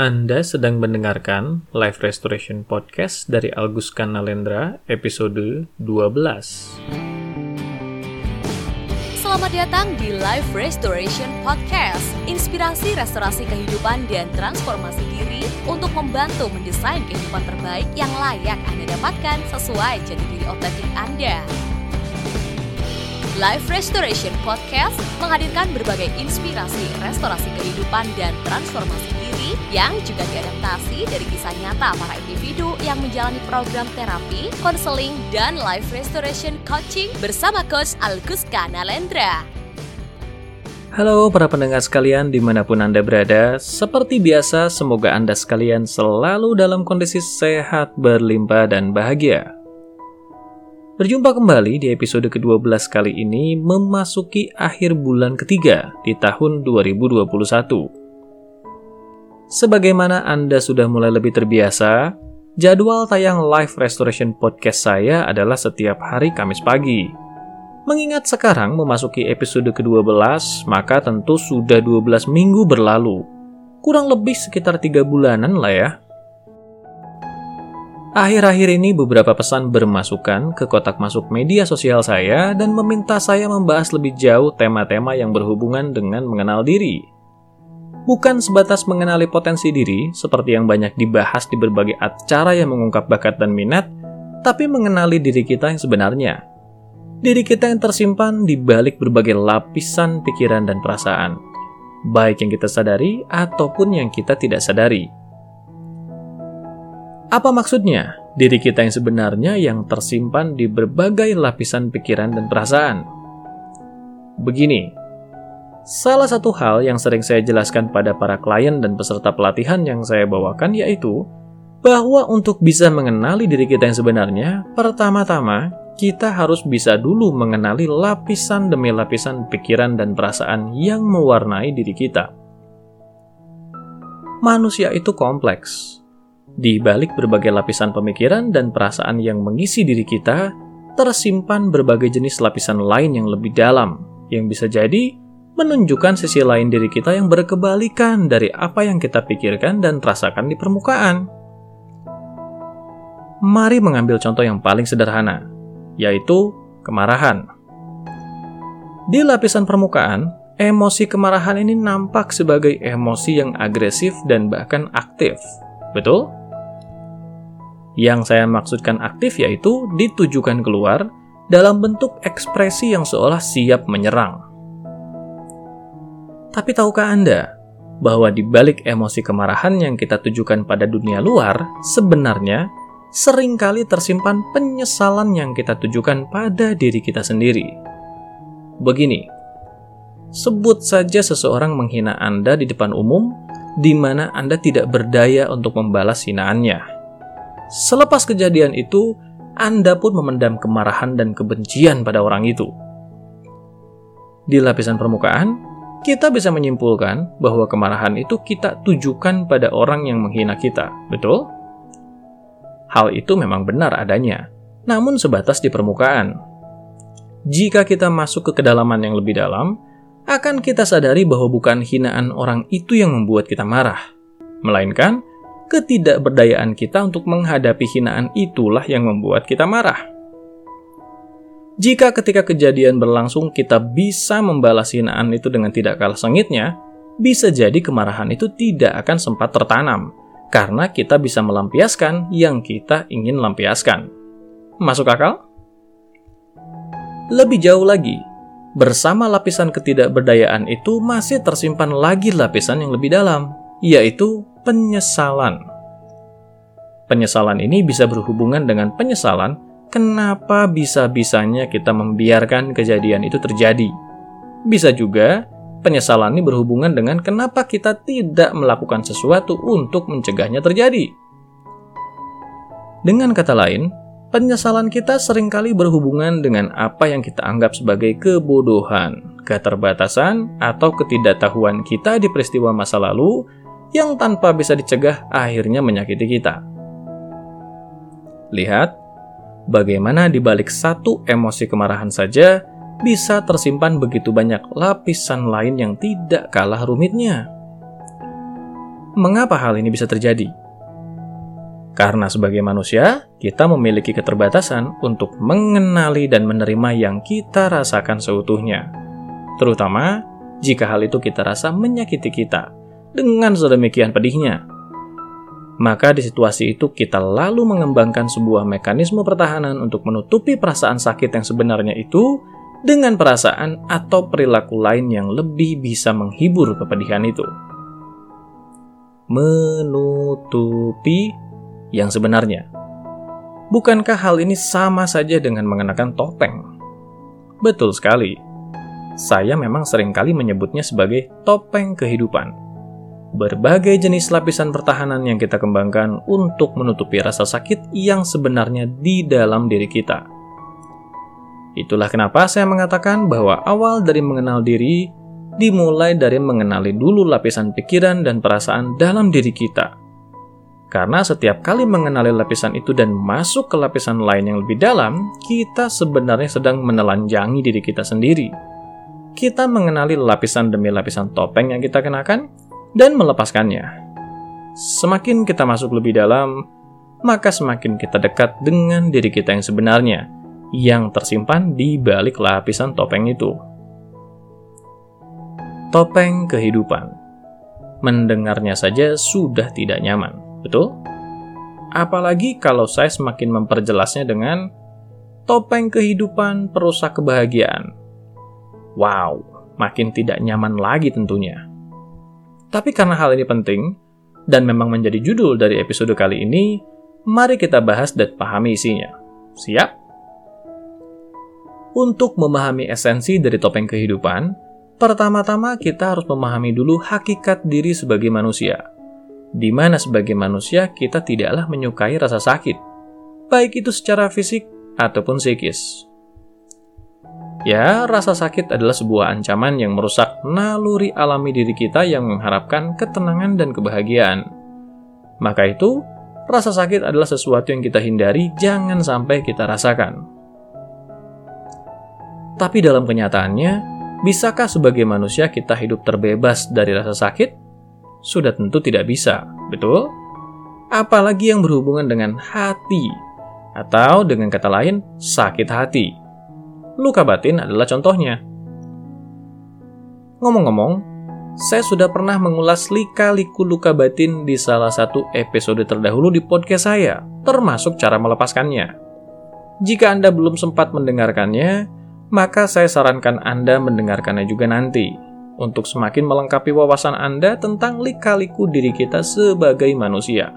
Anda sedang mendengarkan Live Restoration Podcast dari Algus Kanalendra episode 12. Selamat datang di Live Restoration Podcast, inspirasi restorasi kehidupan dan transformasi diri untuk membantu mendesain kehidupan terbaik yang layak Anda dapatkan sesuai jati diri otentik Anda. Live Restoration Podcast menghadirkan berbagai inspirasi restorasi kehidupan dan transformasi diri yang juga diadaptasi dari kisah nyata para individu yang menjalani program terapi, konseling, dan life restoration coaching bersama Coach Alguska Nalendra. Halo para pendengar sekalian di mana pun Anda berada, seperti biasa semoga Anda sekalian selalu dalam kondisi sehat, berlimpah, dan bahagia. Berjumpa kembali di episode ke-12 kali ini memasuki akhir bulan ketiga di tahun 2021. Sebagaimana Anda sudah mulai lebih terbiasa, jadwal tayang live restoration podcast saya adalah setiap hari Kamis pagi. Mengingat sekarang memasuki episode ke-12, maka tentu sudah 12 minggu berlalu. Kurang lebih sekitar 3 bulanan lah ya. Akhir-akhir ini beberapa pesan bermasukan ke kotak masuk media sosial saya dan meminta saya membahas lebih jauh tema-tema yang berhubungan dengan mengenal diri bukan sebatas mengenali potensi diri seperti yang banyak dibahas di berbagai acara yang mengungkap bakat dan minat, tapi mengenali diri kita yang sebenarnya. Diri kita yang tersimpan di balik berbagai lapisan pikiran dan perasaan, baik yang kita sadari ataupun yang kita tidak sadari. Apa maksudnya? Diri kita yang sebenarnya yang tersimpan di berbagai lapisan pikiran dan perasaan. Begini, Salah satu hal yang sering saya jelaskan pada para klien dan peserta pelatihan yang saya bawakan yaitu bahwa untuk bisa mengenali diri kita yang sebenarnya, pertama-tama kita harus bisa dulu mengenali lapisan demi lapisan pikiran dan perasaan yang mewarnai diri kita. Manusia itu kompleks. Di balik berbagai lapisan pemikiran dan perasaan yang mengisi diri kita, tersimpan berbagai jenis lapisan lain yang lebih dalam, yang bisa jadi menunjukkan sisi lain diri kita yang berkebalikan dari apa yang kita pikirkan dan rasakan di permukaan. Mari mengambil contoh yang paling sederhana, yaitu kemarahan. Di lapisan permukaan, emosi kemarahan ini nampak sebagai emosi yang agresif dan bahkan aktif. Betul? Yang saya maksudkan aktif yaitu ditujukan keluar dalam bentuk ekspresi yang seolah siap menyerang tapi tahukah Anda bahwa di balik emosi kemarahan yang kita tujukan pada dunia luar, sebenarnya sering kali tersimpan penyesalan yang kita tujukan pada diri kita sendiri. Begini, sebut saja seseorang menghina Anda di depan umum, di mana Anda tidak berdaya untuk membalas hinaannya. Selepas kejadian itu, Anda pun memendam kemarahan dan kebencian pada orang itu. Di lapisan permukaan, kita bisa menyimpulkan bahwa kemarahan itu kita tujukan pada orang yang menghina kita, betul? Hal itu memang benar adanya, namun sebatas di permukaan. Jika kita masuk ke kedalaman yang lebih dalam, akan kita sadari bahwa bukan hinaan orang itu yang membuat kita marah, melainkan ketidakberdayaan kita untuk menghadapi hinaan itulah yang membuat kita marah. Jika ketika kejadian berlangsung kita bisa membalas hinaan itu dengan tidak kalah sengitnya, bisa jadi kemarahan itu tidak akan sempat tertanam, karena kita bisa melampiaskan yang kita ingin lampiaskan. Masuk akal? Lebih jauh lagi, bersama lapisan ketidakberdayaan itu masih tersimpan lagi lapisan yang lebih dalam, yaitu penyesalan. Penyesalan ini bisa berhubungan dengan penyesalan kenapa bisa-bisanya kita membiarkan kejadian itu terjadi. Bisa juga penyesalan ini berhubungan dengan kenapa kita tidak melakukan sesuatu untuk mencegahnya terjadi. Dengan kata lain, penyesalan kita sering kali berhubungan dengan apa yang kita anggap sebagai kebodohan, keterbatasan, atau ketidaktahuan kita di peristiwa masa lalu yang tanpa bisa dicegah akhirnya menyakiti kita. Lihat, bagaimana di balik satu emosi kemarahan saja bisa tersimpan begitu banyak lapisan lain yang tidak kalah rumitnya. Mengapa hal ini bisa terjadi? Karena sebagai manusia, kita memiliki keterbatasan untuk mengenali dan menerima yang kita rasakan seutuhnya. Terutama jika hal itu kita rasa menyakiti kita dengan sedemikian pedihnya. Maka di situasi itu kita lalu mengembangkan sebuah mekanisme pertahanan untuk menutupi perasaan sakit yang sebenarnya itu dengan perasaan atau perilaku lain yang lebih bisa menghibur kepedihan itu. Menutupi yang sebenarnya. Bukankah hal ini sama saja dengan mengenakan topeng? Betul sekali. Saya memang sering kali menyebutnya sebagai topeng kehidupan berbagai jenis lapisan pertahanan yang kita kembangkan untuk menutupi rasa sakit yang sebenarnya di dalam diri kita. Itulah kenapa saya mengatakan bahwa awal dari mengenal diri dimulai dari mengenali dulu lapisan pikiran dan perasaan dalam diri kita. Karena setiap kali mengenali lapisan itu dan masuk ke lapisan lain yang lebih dalam, kita sebenarnya sedang menelanjangi diri kita sendiri. Kita mengenali lapisan demi lapisan topeng yang kita kenakan, dan melepaskannya. Semakin kita masuk lebih dalam, maka semakin kita dekat dengan diri kita yang sebenarnya, yang tersimpan di balik lapisan topeng itu. Topeng kehidupan. Mendengarnya saja sudah tidak nyaman, betul? Apalagi kalau saya semakin memperjelasnya dengan topeng kehidupan perusak kebahagiaan. Wow, makin tidak nyaman lagi tentunya. Tapi karena hal ini penting, dan memang menjadi judul dari episode kali ini, mari kita bahas dan pahami isinya. Siap? Untuk memahami esensi dari topeng kehidupan, pertama-tama kita harus memahami dulu hakikat diri sebagai manusia. Di mana sebagai manusia kita tidaklah menyukai rasa sakit, baik itu secara fisik ataupun psikis. Ya, rasa sakit adalah sebuah ancaman yang merusak naluri alami diri kita yang mengharapkan ketenangan dan kebahagiaan. Maka itu, rasa sakit adalah sesuatu yang kita hindari, jangan sampai kita rasakan. Tapi dalam kenyataannya, bisakah sebagai manusia kita hidup terbebas dari rasa sakit? Sudah tentu tidak bisa, betul? Apalagi yang berhubungan dengan hati, atau dengan kata lain, sakit hati luka batin adalah contohnya. Ngomong-ngomong, saya sudah pernah mengulas lika-liku luka batin di salah satu episode terdahulu di podcast saya, termasuk cara melepaskannya. Jika Anda belum sempat mendengarkannya, maka saya sarankan Anda mendengarkannya juga nanti, untuk semakin melengkapi wawasan Anda tentang lika-liku diri kita sebagai manusia.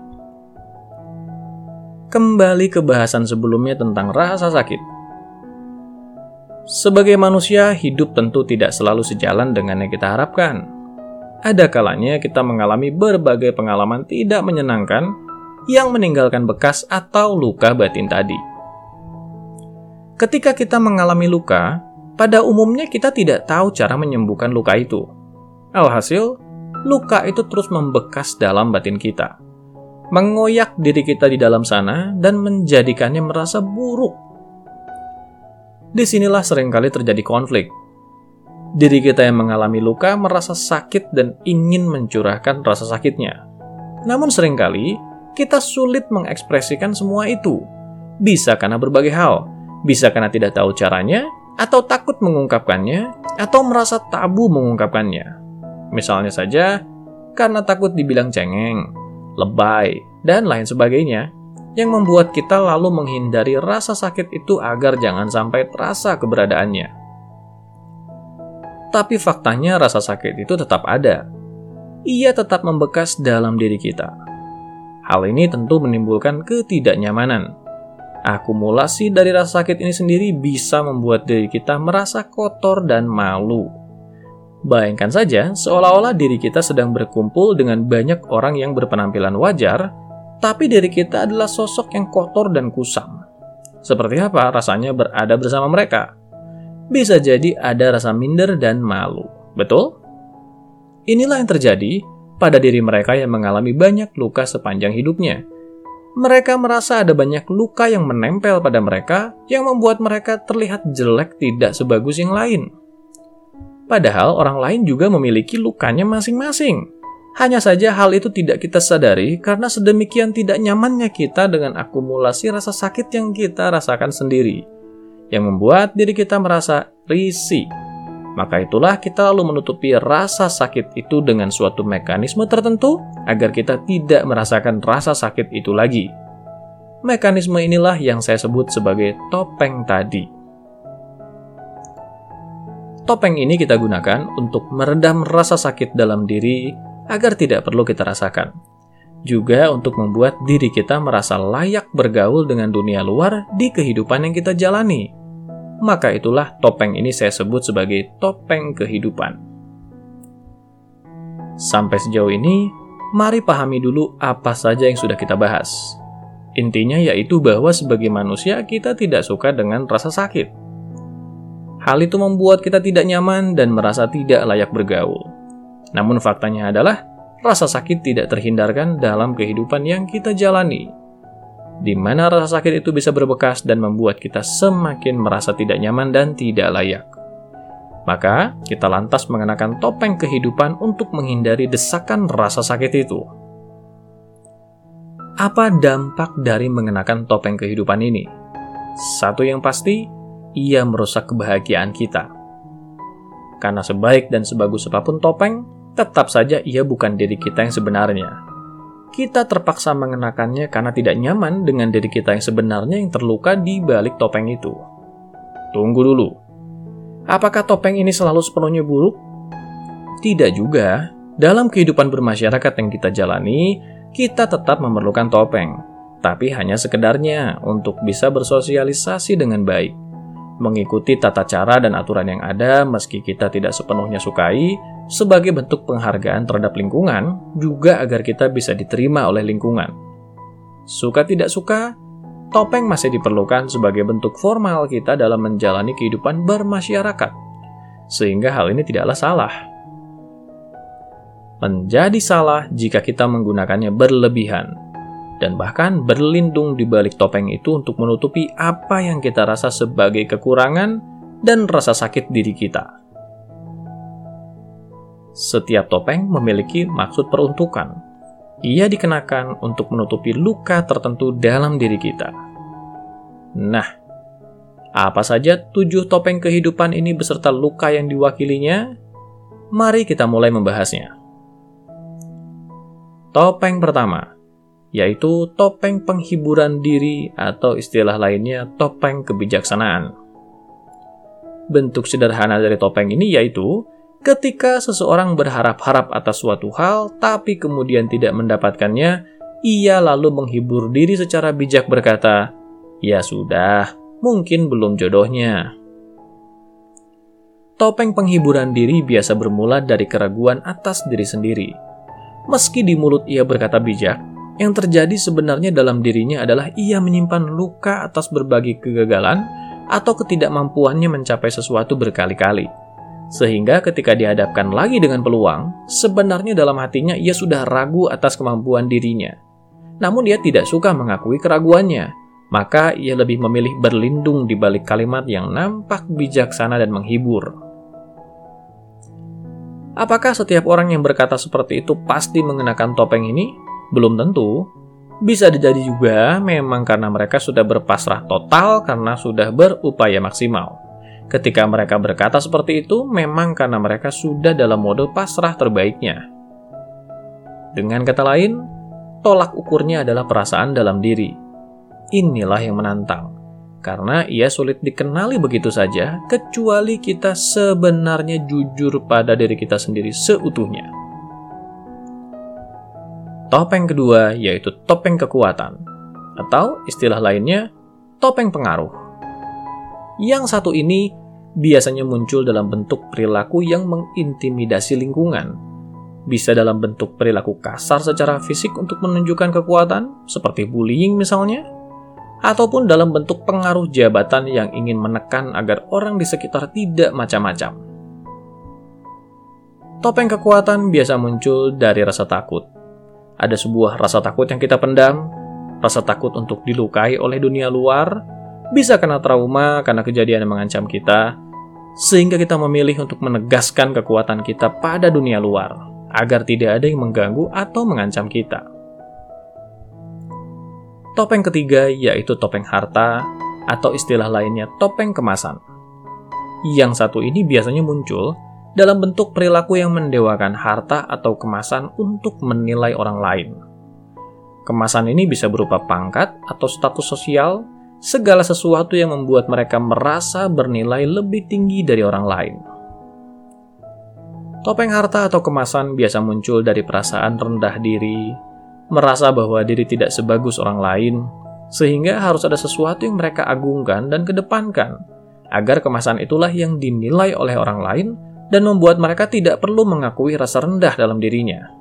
Kembali ke bahasan sebelumnya tentang rasa sakit. Sebagai manusia, hidup tentu tidak selalu sejalan dengan yang kita harapkan. Ada kalanya kita mengalami berbagai pengalaman tidak menyenangkan yang meninggalkan bekas atau luka batin tadi. Ketika kita mengalami luka, pada umumnya kita tidak tahu cara menyembuhkan luka itu. Alhasil, luka itu terus membekas dalam batin kita, mengoyak diri kita di dalam sana, dan menjadikannya merasa buruk Di sinilah sering kali terjadi konflik. Diri kita yang mengalami luka merasa sakit dan ingin mencurahkan rasa sakitnya. Namun sering kali, kita sulit mengekspresikan semua itu. Bisa karena berbagai hal, bisa karena tidak tahu caranya, atau takut mengungkapkannya, atau merasa tabu mengungkapkannya. Misalnya saja, karena takut dibilang cengeng, lebay, dan lain sebagainya yang membuat kita lalu menghindari rasa sakit itu agar jangan sampai terasa keberadaannya. Tapi faktanya rasa sakit itu tetap ada. Ia tetap membekas dalam diri kita. Hal ini tentu menimbulkan ketidaknyamanan. Akumulasi dari rasa sakit ini sendiri bisa membuat diri kita merasa kotor dan malu. Bayangkan saja, seolah-olah diri kita sedang berkumpul dengan banyak orang yang berpenampilan wajar, tapi diri kita adalah sosok yang kotor dan kusam. Seperti apa rasanya berada bersama mereka? Bisa jadi ada rasa minder dan malu, betul? Inilah yang terjadi pada diri mereka yang mengalami banyak luka sepanjang hidupnya. Mereka merasa ada banyak luka yang menempel pada mereka yang membuat mereka terlihat jelek tidak sebagus yang lain. Padahal orang lain juga memiliki lukanya masing-masing Hanya saja hal itu tidak kita sadari karena sedemikian tidak nyamannya kita dengan akumulasi rasa sakit yang kita rasakan sendiri, yang membuat diri kita merasa risih. Maka itulah kita lalu menutupi rasa sakit itu dengan suatu mekanisme tertentu agar kita tidak merasakan rasa sakit itu lagi. Mekanisme inilah yang saya sebut sebagai topeng tadi. Topeng ini kita gunakan untuk meredam rasa sakit dalam diri agar tidak perlu kita rasakan. Juga untuk membuat diri kita merasa layak bergaul dengan dunia luar di kehidupan yang kita jalani. Maka itulah topeng ini saya sebut sebagai topeng kehidupan. Sampai sejauh ini, mari pahami dulu apa saja yang sudah kita bahas. Intinya yaitu bahwa sebagai manusia kita tidak suka dengan rasa sakit. Hal itu membuat kita tidak nyaman dan merasa tidak layak bergaul. Namun faktanya adalah rasa sakit tidak terhindarkan dalam kehidupan yang kita jalani. Di mana rasa sakit itu bisa berbekas dan membuat kita semakin merasa tidak nyaman dan tidak layak. Maka, kita lantas mengenakan topeng kehidupan untuk menghindari desakan rasa sakit itu. Apa dampak dari mengenakan topeng kehidupan ini? Satu yang pasti, ia merusak kebahagiaan kita. Karena sebaik dan sebagus apa pun topeng, tetap saja ia bukan diri kita yang sebenarnya. Kita terpaksa mengenakannya karena tidak nyaman dengan diri kita yang sebenarnya yang terluka di balik topeng itu. Tunggu dulu. Apakah topeng ini selalu sepenuhnya buruk? Tidak juga. Dalam kehidupan bermasyarakat yang kita jalani, kita tetap memerlukan topeng, tapi hanya sekedarnya untuk bisa bersosialisasi dengan baik mengikuti tata cara dan aturan yang ada meski kita tidak sepenuhnya sukai, sebagai bentuk penghargaan terhadap lingkungan, juga agar kita bisa diterima oleh lingkungan. Suka tidak suka, topeng masih diperlukan sebagai bentuk formal kita dalam menjalani kehidupan bermasyarakat, sehingga hal ini tidaklah salah. Menjadi salah jika kita menggunakannya berlebihan, dan bahkan berlindung di balik topeng itu untuk menutupi apa yang kita rasa sebagai kekurangan dan rasa sakit diri kita. Setiap topeng memiliki maksud peruntukan. Ia dikenakan untuk menutupi luka tertentu dalam diri kita. Nah, apa saja tujuh topeng kehidupan ini beserta luka yang diwakilinya? Mari kita mulai membahasnya. Topeng pertama, yaitu topeng penghiburan diri atau istilah lainnya topeng kebijaksanaan. Bentuk sederhana dari topeng ini yaitu ketika seseorang berharap-harap atas suatu hal tapi kemudian tidak mendapatkannya, ia lalu menghibur diri secara bijak berkata, "Ya sudah, mungkin belum jodohnya." Topeng penghiburan diri biasa bermula dari keraguan atas diri sendiri. Meski di mulut ia berkata bijak, yang terjadi sebenarnya dalam dirinya adalah ia menyimpan luka atas berbagai kegagalan atau ketidakmampuannya mencapai sesuatu berkali-kali. Sehingga ketika dihadapkan lagi dengan peluang, sebenarnya dalam hatinya ia sudah ragu atas kemampuan dirinya. Namun ia tidak suka mengakui keraguannya, maka ia lebih memilih berlindung di balik kalimat yang nampak bijaksana dan menghibur. Apakah setiap orang yang berkata seperti itu pasti mengenakan topeng ini? Belum tentu. Bisa jadi juga memang karena mereka sudah berpasrah total karena sudah berupaya maksimal. Ketika mereka berkata seperti itu, memang karena mereka sudah dalam mode pasrah terbaiknya. Dengan kata lain, tolak ukurnya adalah perasaan dalam diri. Inilah yang menantang, karena ia sulit dikenali begitu saja, kecuali kita sebenarnya jujur pada diri kita sendiri seutuhnya. Topeng kedua yaitu topeng kekuatan, atau istilah lainnya, topeng pengaruh. Yang satu ini biasanya muncul dalam bentuk perilaku yang mengintimidasi lingkungan. Bisa dalam bentuk perilaku kasar secara fisik untuk menunjukkan kekuatan, seperti bullying misalnya, ataupun dalam bentuk pengaruh jabatan yang ingin menekan agar orang di sekitar tidak macam-macam. Topeng kekuatan biasa muncul dari rasa takut, ada sebuah rasa takut yang kita pendam, rasa takut untuk dilukai oleh dunia luar, bisa kena trauma karena kejadian yang mengancam kita, sehingga kita memilih untuk menegaskan kekuatan kita pada dunia luar agar tidak ada yang mengganggu atau mengancam kita. Topeng ketiga yaitu topeng harta atau istilah lainnya topeng kemasan. Yang satu ini biasanya muncul dalam bentuk perilaku yang mendewakan harta atau kemasan untuk menilai orang lain. Kemasan ini bisa berupa pangkat atau status sosial, segala sesuatu yang membuat mereka merasa bernilai lebih tinggi dari orang lain. Topeng harta atau kemasan biasa muncul dari perasaan rendah diri, merasa bahwa diri tidak sebagus orang lain, sehingga harus ada sesuatu yang mereka agungkan dan kedepankan, agar kemasan itulah yang dinilai oleh orang lain dan membuat mereka tidak perlu mengakui rasa rendah dalam dirinya.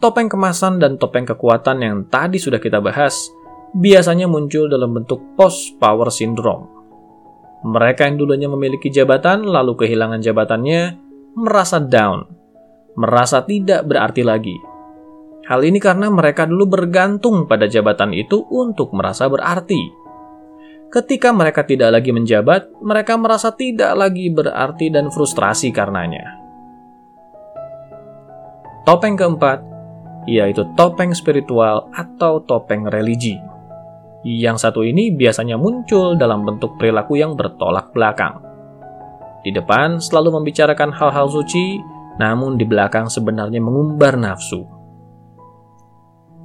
Topeng kemasan dan topeng kekuatan yang tadi sudah kita bahas biasanya muncul dalam bentuk post-power syndrome. Mereka yang dulunya memiliki jabatan lalu kehilangan jabatannya merasa down, merasa tidak berarti lagi. Hal ini karena mereka dulu bergantung pada jabatan itu untuk merasa berarti. Ketika mereka tidak lagi menjabat, mereka merasa tidak lagi berarti dan frustrasi karenanya. Topeng keempat yaitu topeng spiritual atau topeng religi. Yang satu ini biasanya muncul dalam bentuk perilaku yang bertolak belakang. Di depan selalu membicarakan hal-hal suci, namun di belakang sebenarnya mengumbar nafsu.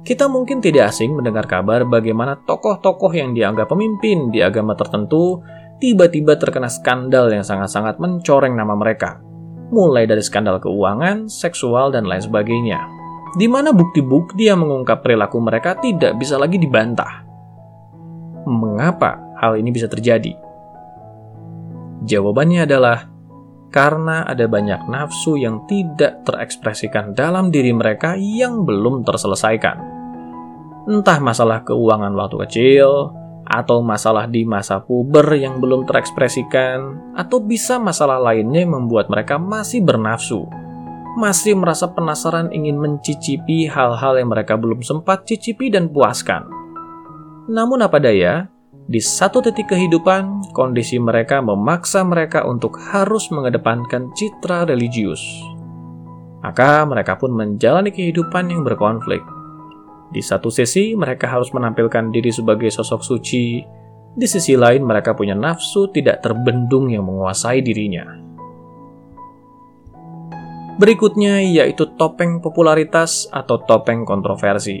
Kita mungkin tidak asing mendengar kabar bagaimana tokoh-tokoh yang dianggap pemimpin di agama tertentu tiba-tiba terkena skandal yang sangat-sangat mencoreng nama mereka, mulai dari skandal keuangan, seksual, dan lain sebagainya. Di mana bukti-bukti yang mengungkap perilaku mereka tidak bisa lagi dibantah. Mengapa hal ini bisa terjadi? Jawabannya adalah karena ada banyak nafsu yang tidak terekspresikan dalam diri mereka yang belum terselesaikan entah masalah keuangan waktu kecil, atau masalah di masa puber yang belum terekspresikan, atau bisa masalah lainnya yang membuat mereka masih bernafsu, masih merasa penasaran ingin mencicipi hal-hal yang mereka belum sempat cicipi dan puaskan. Namun apa daya, di satu titik kehidupan, kondisi mereka memaksa mereka untuk harus mengedepankan citra religius. Maka mereka pun menjalani kehidupan yang berkonflik di satu sisi, mereka harus menampilkan diri sebagai sosok suci. Di sisi lain, mereka punya nafsu tidak terbendung yang menguasai dirinya. Berikutnya yaitu topeng popularitas atau topeng kontroversi.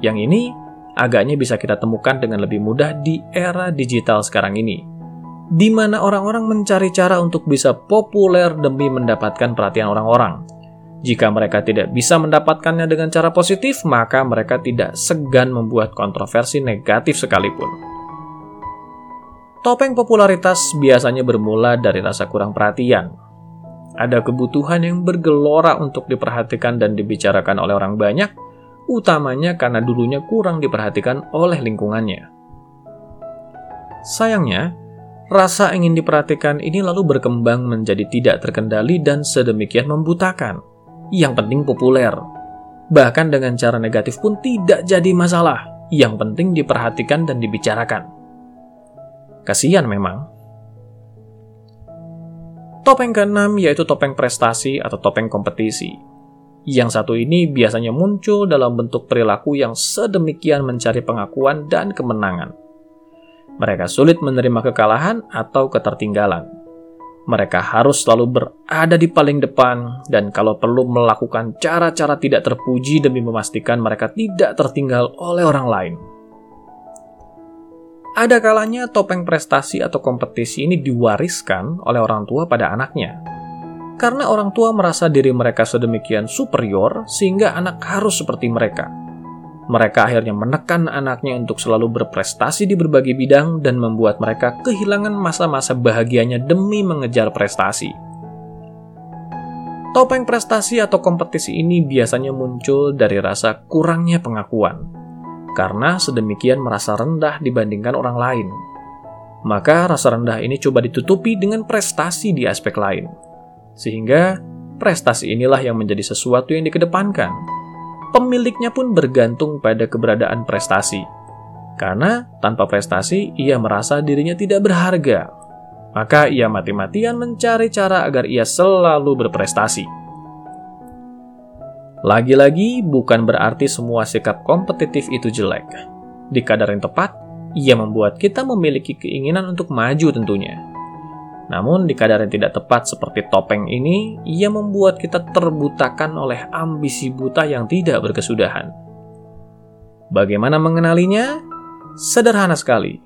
Yang ini agaknya bisa kita temukan dengan lebih mudah di era digital sekarang ini, di mana orang-orang mencari cara untuk bisa populer demi mendapatkan perhatian orang-orang jika mereka tidak bisa mendapatkannya dengan cara positif, maka mereka tidak segan membuat kontroversi negatif sekalipun. Topeng popularitas biasanya bermula dari rasa kurang perhatian. Ada kebutuhan yang bergelora untuk diperhatikan dan dibicarakan oleh orang banyak, utamanya karena dulunya kurang diperhatikan oleh lingkungannya. Sayangnya, rasa ingin diperhatikan ini lalu berkembang menjadi tidak terkendali dan sedemikian membutakan yang penting populer. Bahkan dengan cara negatif pun tidak jadi masalah, yang penting diperhatikan dan dibicarakan. Kasihan memang. Topeng keenam yaitu topeng prestasi atau topeng kompetisi. Yang satu ini biasanya muncul dalam bentuk perilaku yang sedemikian mencari pengakuan dan kemenangan. Mereka sulit menerima kekalahan atau ketertinggalan mereka harus selalu berada di paling depan, dan kalau perlu melakukan cara-cara tidak terpuji demi memastikan mereka tidak tertinggal oleh orang lain. Ada kalanya topeng prestasi atau kompetisi ini diwariskan oleh orang tua pada anaknya. Karena orang tua merasa diri mereka sedemikian superior, sehingga anak harus seperti mereka mereka akhirnya menekan anaknya untuk selalu berprestasi di berbagai bidang dan membuat mereka kehilangan masa-masa bahagianya demi mengejar prestasi. Topeng prestasi atau kompetisi ini biasanya muncul dari rasa kurangnya pengakuan, karena sedemikian merasa rendah dibandingkan orang lain. Maka rasa rendah ini coba ditutupi dengan prestasi di aspek lain. Sehingga prestasi inilah yang menjadi sesuatu yang dikedepankan, pemiliknya pun bergantung pada keberadaan prestasi. Karena tanpa prestasi, ia merasa dirinya tidak berharga. Maka ia mati-matian mencari cara agar ia selalu berprestasi. Lagi-lagi, bukan berarti semua sikap kompetitif itu jelek. Di kadar yang tepat, ia membuat kita memiliki keinginan untuk maju tentunya. Namun, di kadar yang tidak tepat seperti topeng ini, ia membuat kita terbutakan oleh ambisi buta yang tidak berkesudahan. Bagaimana mengenalinya? Sederhana sekali,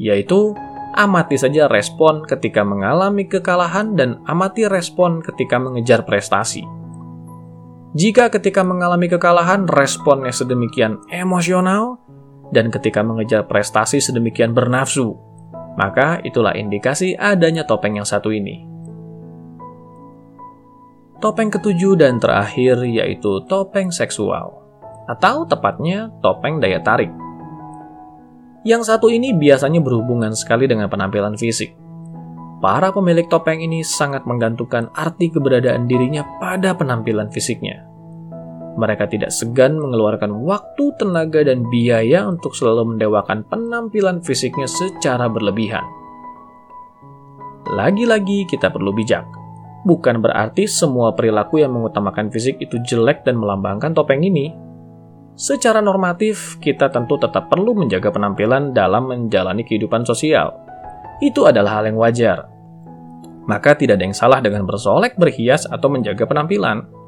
yaitu amati saja respon ketika mengalami kekalahan dan amati respon ketika mengejar prestasi. Jika ketika mengalami kekalahan responnya sedemikian emosional, dan ketika mengejar prestasi sedemikian bernafsu, maka itulah indikasi adanya topeng yang satu ini. Topeng ketujuh dan terakhir yaitu topeng seksual, atau tepatnya topeng daya tarik. Yang satu ini biasanya berhubungan sekali dengan penampilan fisik. Para pemilik topeng ini sangat menggantungkan arti keberadaan dirinya pada penampilan fisiknya mereka tidak segan mengeluarkan waktu, tenaga, dan biaya untuk selalu mendewakan penampilan fisiknya secara berlebihan. Lagi-lagi, kita perlu bijak. Bukan berarti semua perilaku yang mengutamakan fisik itu jelek dan melambangkan topeng ini. Secara normatif, kita tentu tetap perlu menjaga penampilan dalam menjalani kehidupan sosial. Itu adalah hal yang wajar. Maka tidak ada yang salah dengan bersolek, berhias, atau menjaga penampilan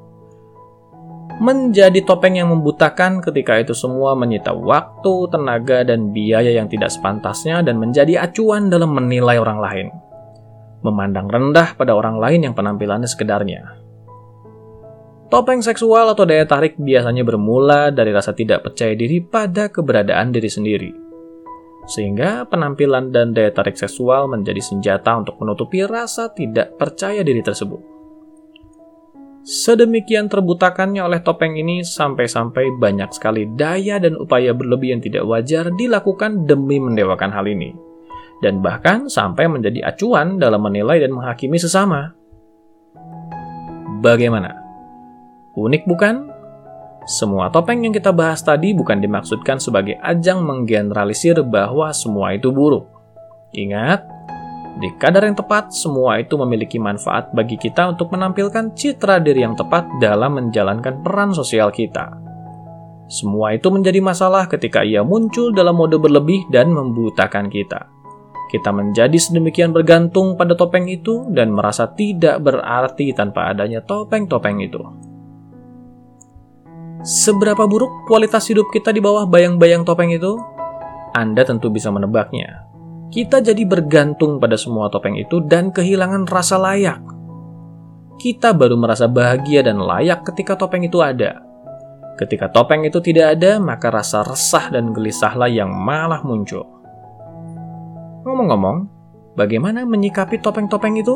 menjadi topeng yang membutakan ketika itu semua menyita waktu, tenaga, dan biaya yang tidak sepantasnya dan menjadi acuan dalam menilai orang lain. Memandang rendah pada orang lain yang penampilannya sekedarnya. Topeng seksual atau daya tarik biasanya bermula dari rasa tidak percaya diri pada keberadaan diri sendiri. Sehingga penampilan dan daya tarik seksual menjadi senjata untuk menutupi rasa tidak percaya diri tersebut. Sedemikian terbutakannya oleh topeng ini sampai-sampai banyak sekali daya dan upaya berlebih yang tidak wajar dilakukan demi mendewakan hal ini. Dan bahkan sampai menjadi acuan dalam menilai dan menghakimi sesama. Bagaimana? Unik bukan? Semua topeng yang kita bahas tadi bukan dimaksudkan sebagai ajang menggeneralisir bahwa semua itu buruk. Ingat, di kadar yang tepat, semua itu memiliki manfaat bagi kita untuk menampilkan citra diri yang tepat dalam menjalankan peran sosial kita. Semua itu menjadi masalah ketika ia muncul dalam mode berlebih dan membutakan kita. Kita menjadi sedemikian bergantung pada topeng itu dan merasa tidak berarti tanpa adanya topeng-topeng itu. Seberapa buruk kualitas hidup kita di bawah bayang-bayang topeng itu? Anda tentu bisa menebaknya kita jadi bergantung pada semua topeng itu dan kehilangan rasa layak. Kita baru merasa bahagia dan layak ketika topeng itu ada. Ketika topeng itu tidak ada, maka rasa resah dan gelisahlah yang malah muncul. Ngomong-ngomong, bagaimana menyikapi topeng-topeng itu?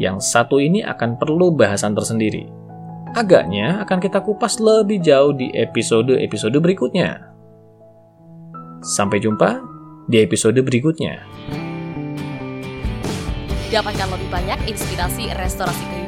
Yang satu ini akan perlu bahasan tersendiri. Agaknya akan kita kupas lebih jauh di episode-episode berikutnya. Sampai jumpa di episode berikutnya. Dapatkan lebih banyak inspirasi restorasi kehidupan